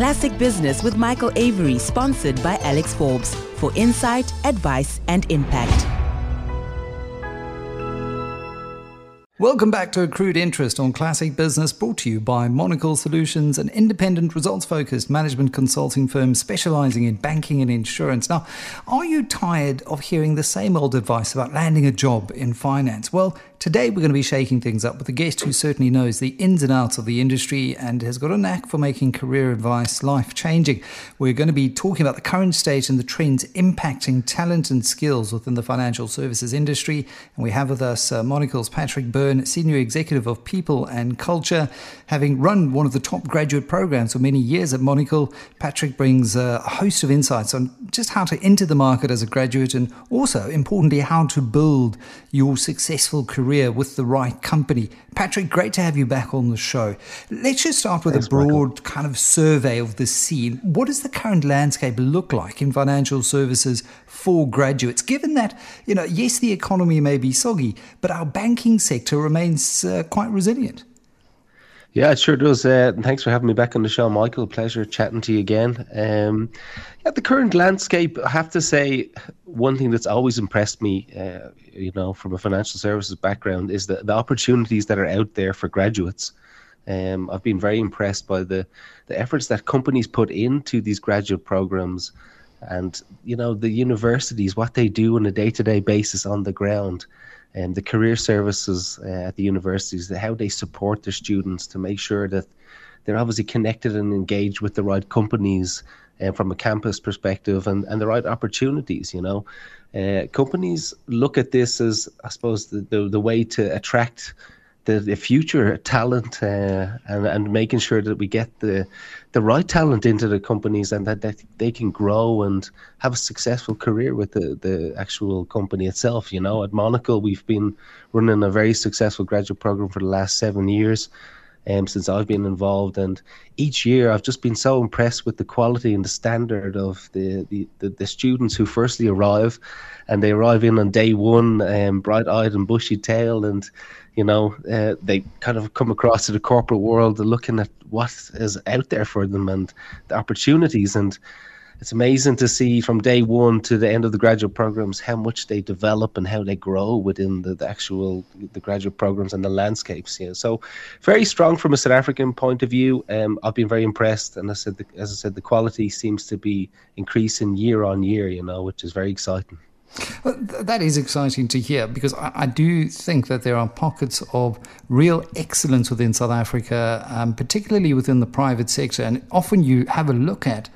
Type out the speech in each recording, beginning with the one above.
Classic Business with Michael Avery, sponsored by Alex Forbes for insight, advice, and impact. Welcome back to Accrued Interest on Classic Business, brought to you by Monocle Solutions, an independent, results focused management consulting firm specializing in banking and insurance. Now, are you tired of hearing the same old advice about landing a job in finance? Well, Today, we're going to be shaking things up with a guest who certainly knows the ins and outs of the industry and has got a knack for making career advice life changing. We're going to be talking about the current state and the trends impacting talent and skills within the financial services industry. And we have with us uh, Monocle's Patrick Byrne, Senior Executive of People and Culture. Having run one of the top graduate programs for many years at Monocle, Patrick brings uh, a host of insights on just how to enter the market as a graduate and also, importantly, how to build your successful career career with the right company. Patrick, great to have you back on the show. Let's just start with Thanks, a broad Michael. kind of survey of the scene. What does the current landscape look like in financial services for graduates, given that, you know, yes, the economy may be soggy, but our banking sector remains uh, quite resilient? Yeah, it sure does. Uh, thanks for having me back on the show, Michael. Pleasure chatting to you again. Um, yeah, the current landscape, I have to say, one thing that's always impressed me, uh, you know, from a financial services background, is the, the opportunities that are out there for graduates. Um, I've been very impressed by the, the efforts that companies put into these graduate programs and, you know, the universities, what they do on a day to day basis on the ground and the career services uh, at the universities, how they support their students to make sure that they're obviously connected and engaged with the right companies uh, from a campus perspective and, and the right opportunities, you know. Uh, companies look at this as, I suppose, the, the, the way to attract the, the future talent uh, and, and making sure that we get the the right talent into the companies and that, that they can grow and have a successful career with the, the actual company itself. You know, at Monocle, we've been running a very successful graduate program for the last seven years. Um, since I've been involved, and each year I've just been so impressed with the quality and the standard of the the, the, the students who firstly arrive, and they arrive in on day one, um, bright eyed and bushy tailed, and you know, uh, they kind of come across to the corporate world looking at what is out there for them and the opportunities. And it's amazing to see from day one to the end of the graduate programs how much they develop and how they grow within the, the actual the graduate programs and the landscapes. Yeah, so very strong from a South African point of view. Um, I've been very impressed, and I said, the, as I said, the quality seems to be increasing year on year. You know, which is very exciting. That is exciting to hear because I, I, do think that there are pockets of real excellence within South Africa, um, particularly within the private sector. And often you have a look at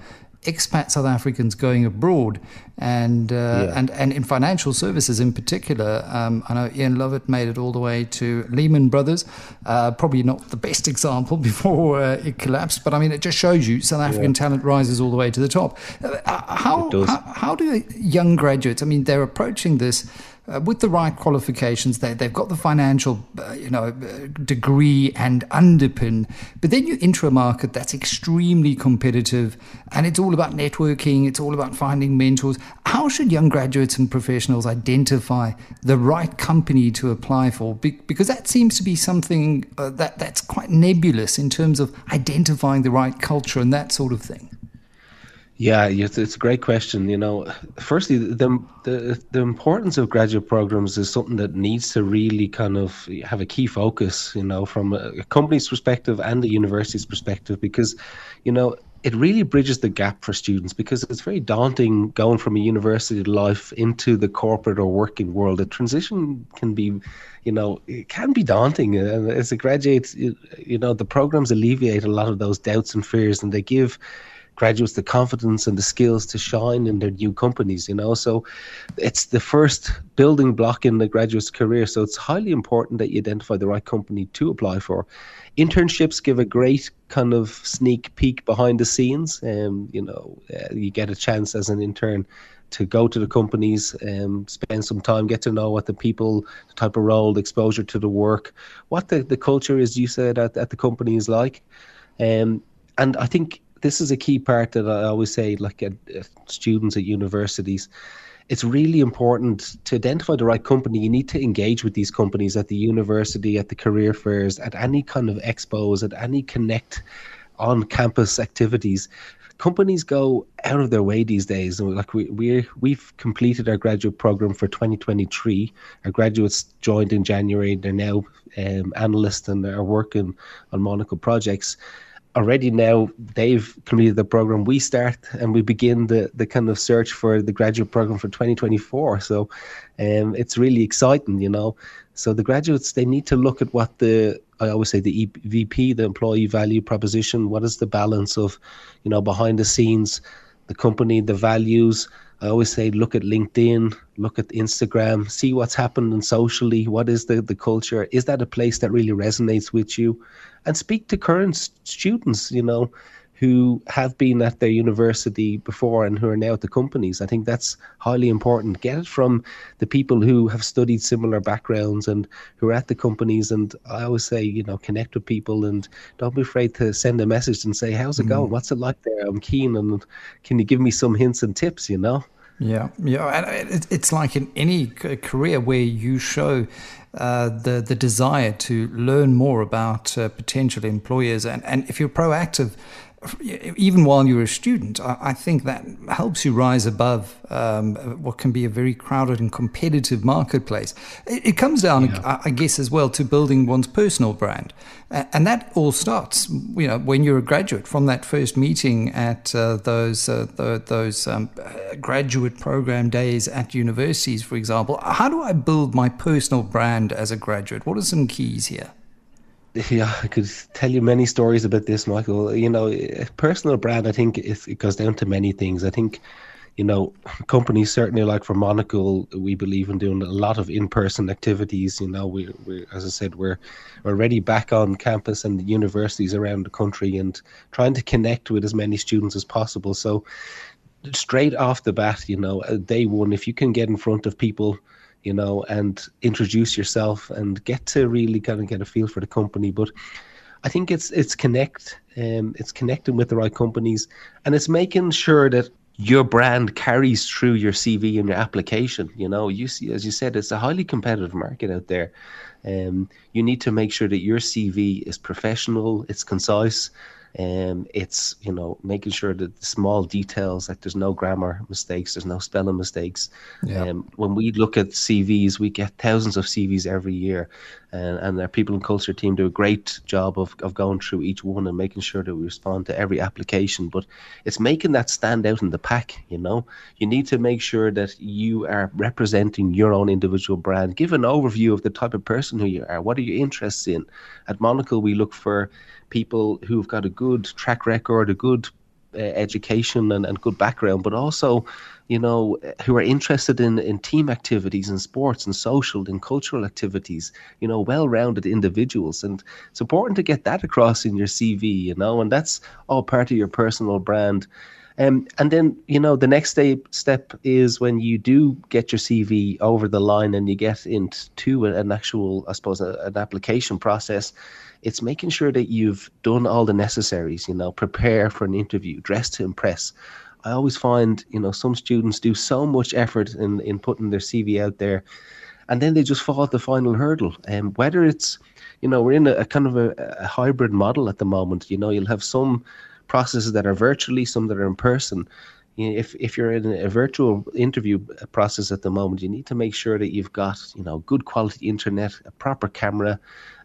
expat South Africans going abroad, and uh, yeah. and and in financial services in particular. Um, I know Ian Lovett made it all the way to Lehman Brothers. Uh, probably not the best example before uh, it collapsed, but I mean it just shows you South African yeah. talent rises all the way to the top. Uh, how, how how do young graduates? I mean, they're approaching this uh, with the right qualifications, they, they've got the financial, uh, you know, degree and underpin. But then you enter a market that's extremely competitive, and it's all about networking. It's all about finding mentors. How should young graduates and professionals identify the right company to apply for? Be- because that seems to be something uh, that that's quite nebulous in terms of identifying the right culture and that sort of thing. Yeah, it's a great question. You know, firstly, the, the the importance of graduate programs is something that needs to really kind of have a key focus. You know, from a company's perspective and the university's perspective, because you know it really bridges the gap for students because it's very daunting going from a university life into the corporate or working world. The transition can be, you know, it can be daunting. And as a graduate, you, know, the programs alleviate a lot of those doubts and fears, and they give graduates the confidence and the skills to shine in their new companies you know? So it's the first building block in the graduate's career. So it's highly important that you identify the right company to apply for. Internships give a great kind of sneak peek behind the scenes. And um, you know uh, you get a chance as an intern to go to the companies, um, spend some time, get to know what the people, the type of role, the exposure to the work, what the, the culture is, you said, at, at the company is like. Um, and I think this is a key part that I always say, like at, at students at universities, it's really important to identify the right company. You need to engage with these companies at the university, at the career fairs, at any kind of expos, at any connect on campus activities. Companies go out of their way these days. And like we we we've completed our graduate program for 2023 our graduates joined in january. They're now um, analysts and are working on Monocle projects already now they've completed the program we start and we begin the the kind of search for the graduate program for 2024 so um, it's really exciting you know so the graduates they need to look at what the I always say the EVP, the employee value proposition. What is the balance of, you know, behind the scenes, the company, the values. I always say look at LinkedIn, look at Instagram, see what's happening socially. What is the the culture? Is that a place that really resonates with you? And speak to current students. You know, who have been at their university before and who are now at the companies. I think that's highly important. Get it from the people who have studied similar backgrounds and who are at the companies. And I always say, you know, connect with people and don't be afraid to send a message and say, how's it mm. going? What's it like there? I'm keen. And can you give me some hints and tips, you know? Yeah, yeah, and it's like in any career where you show uh, the the desire to learn more about uh, potential employers, and, and if you're proactive even while you're a student, I, think that helps you rise above um, what can be a very crowded and competitive marketplace. It, it comes down, yeah. I, I, guess, as well to building one's personal brand, and that all starts, you know, when you're a graduate from that first meeting at uh, those uh, the, those um, graduate program days at universities, for example. How do I build my personal brand as a graduate? What are some keys here? yeah, I could tell you many stories about this, Michael. You know, personal brand, I think it goes down to many things. I think, you know, companies certainly like for Monocle, we believe in doing a lot of in-person activities. You know, we, we as I said, we're already back on campus and universities around the country and trying to connect with as many students as possible. So, straight off the bat, you know, uh, day one, if you can get in front of people you know, and introduce yourself and get to really kind of get a feel for the company. But I think it's it's connect, um, it's connecting with the right companies, and it's making sure that your brand carries through your CV and your application. You know, you see, as you said, it's a highly competitive market out there. Um, you need to make sure that your CV is professional, it's concise, um, it's you know making sure that the small details, like there's no grammar mistakes, there's no spelling mistakes. Yeah. Um, when we look at CVs, we get thousands of CVs every year, and, and our people and culture team do a great job of, of going through each one and making sure that we respond to every application. But it's making that stand out in the pack. You know, you need to make sure that you are representing your own individual brand. Give an overview of the type of person who you are. What are your interests in? At Monocle, we look for people who've got a good track record, a good uh, education and, and good background, but also, you know, who are interested in, in team activities and sports and social and cultural activities, you know, well rounded individuals. And it's important to get that across in your CV, you know, and that's all part of your personal brand. Um, and then, you know, the next day, step is when you do get your CV over the line and you get into an actual, I suppose, a, an application process it's making sure that you've done all the necessaries, you know, prepare for an interview, dress to impress. I always find, you know, some students do so much effort in, in putting their CV out there and then they just fall at the final hurdle. And um, whether it's, you know, we're in a, a kind of a, a, hybrid model at the moment. You know, you'll have some processes that are virtually, some that are in person. You know, if if you're in a virtual interview process at the moment, you need to make sure that you've got, you know, good quality internet, a proper camera,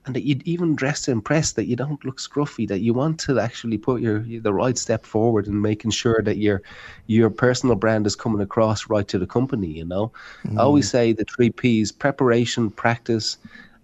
and that you'd even dress to impress, that you don't look scruffy, that you want to actually put your the right step forward and making sure that your your personal brand is coming across right to the company. You know, mm. I always say the three P's: preparation, practice,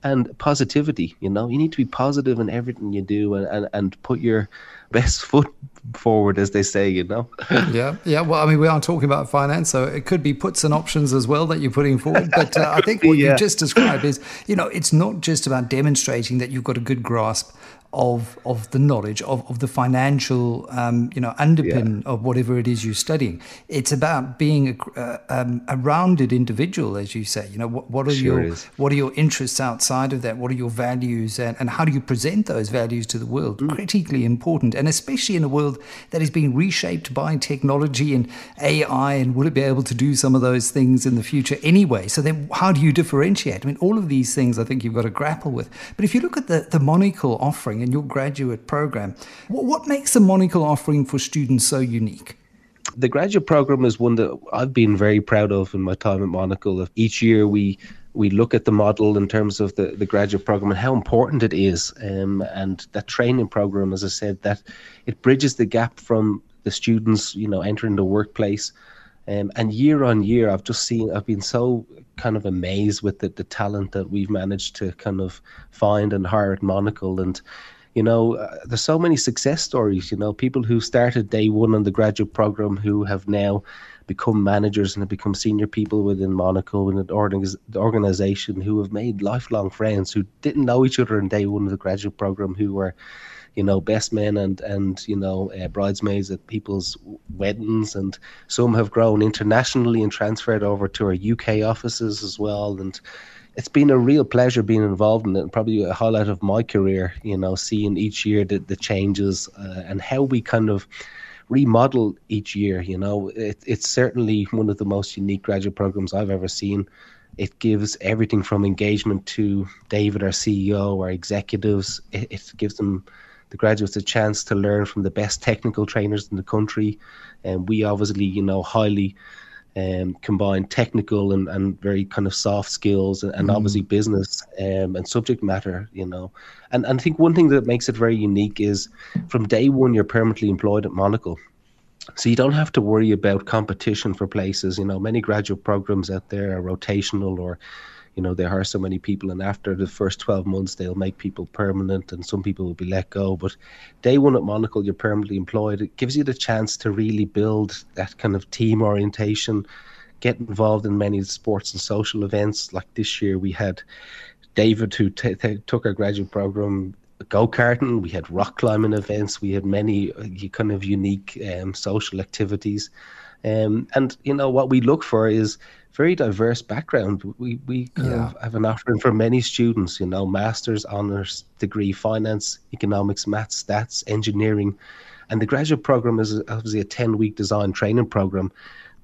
and positivity. You know, you need to be positive in everything you do and, and, and put your best foot forward, as they say, you know. yeah, yeah. Well, I mean, we are talking about finance, so it could be puts and options as well that you're putting forward. But uh, I think what yeah. you just described is, you know, it's not just about demonstrating that you've got a good grasp of of the knowledge of, of the financial um, you know underpin yeah. of whatever it is you're studying. It's about being a, uh, um, a rounded individual, as you say. You know what, what are sure your what are your interests outside of that? What are your values, and, and how do you present those values to the world? Mm. Critically important, and especially in a world that is being reshaped by technology and AI. And will it be able to do some of those things in the future anyway? So then, how do you differentiate? I mean, all of these things I think you've got to grapple with. But if you look at the the Monocle offering and your graduate program. What makes the Monocle offering for students so unique? The graduate program is one that I've been very proud of in my time at Monocle. Each year we we look at the model in terms of the, the graduate program and how important it is. Um, and that training program, as I said, that it bridges the gap from the students, you know, entering the workplace. Um, and year on year, I've just seen, I've been so kind of amazed with the, the talent that we've managed to kind of find and hire at Monocle. And, you know, uh, there's so many success stories, you know, people who started day one on the graduate program who have now become managers and have become senior people within Monocle and the organization who have made lifelong friends who didn't know each other in day one of the graduate program who were you know best men and and you know uh, bridesmaids at people's weddings. And some have grown internationally and transferred over to our UK offices as well. And it's been a real pleasure being involved in it and probably a highlight of my career you know seeing each year the, the changes uh, and how we kind of remodel each year. You know, it, it's certainly one of the most unique graduate programs I've ever seen. It gives everything from engagement to David, our CEO, our executives. It, it gives them the graduates a chance to learn from the best technical trainers in the country, and we obviously, you know, highly um, combine technical and, and very kind of soft skills and, and mm. obviously business um, and subject matter, you know. And, and I think one thing that makes it very unique is from day one, you're permanently employed at Monocle. So you don't have to worry about competition for places. You know, many graduate programs out there are rotational or you know they hire so many people and after the first 12 months they'll make people permanent and some people will be let go. But day one at monocle you're permanently employed. It gives you the chance to really build that kind of team orientation get involved in many sports and social events. Like this year we had david who t- t- took our graduate program go-karting. We had rock climbing events. We had many uh, kind of unique um, social activities um, and you know what we look for is very diverse background. We we yeah. have, have, an offering for many students. You know, masters, honors degree, finance, economics, maths, stats, engineering, and the graduate program is obviously a ten week design training program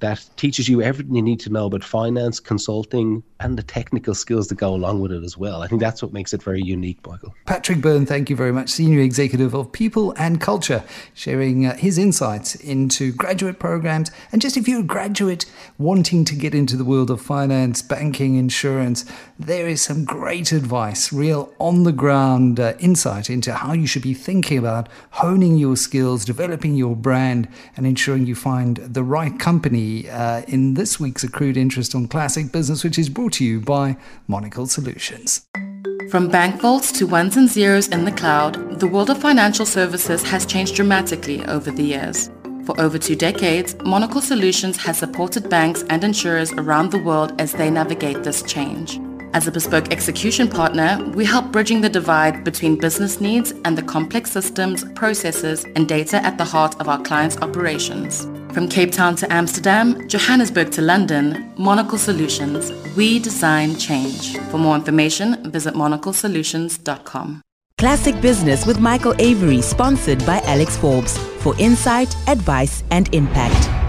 that teaches you everything you need to know about finance, consulting, and the technical skills that go along with it as well. I think that's what makes it very unique, Michael. Patrick Byrne, thank you very much, Senior Executive of People and Culture, sharing uh, his insights into graduate programs. And just if you're a graduate wanting to get into the world of finance, banking, insurance, there is some great advice, real on the ground uh, insight into how you should be thinking about honing your skills, developing your brand, and ensuring you find the right company uh, in this week's Accrued Interest on Classic Business, which is brought to you by Monocle Solutions. From bank vaults to ones and zeros in the cloud, the world of financial services has changed dramatically over the years. For over two decades, Monocle Solutions has supported banks and insurers around the world as they navigate this change. As a bespoke execution partner, we help bridging the divide between business needs and the complex systems, processes, and data at the heart of our clients' operations. From Cape Town to Amsterdam, Johannesburg to London, Monocle Solutions. We design change. For more information, visit monoclesolutions.com. Classic Business with Michael Avery, sponsored by Alex Forbes for insight, advice, and impact.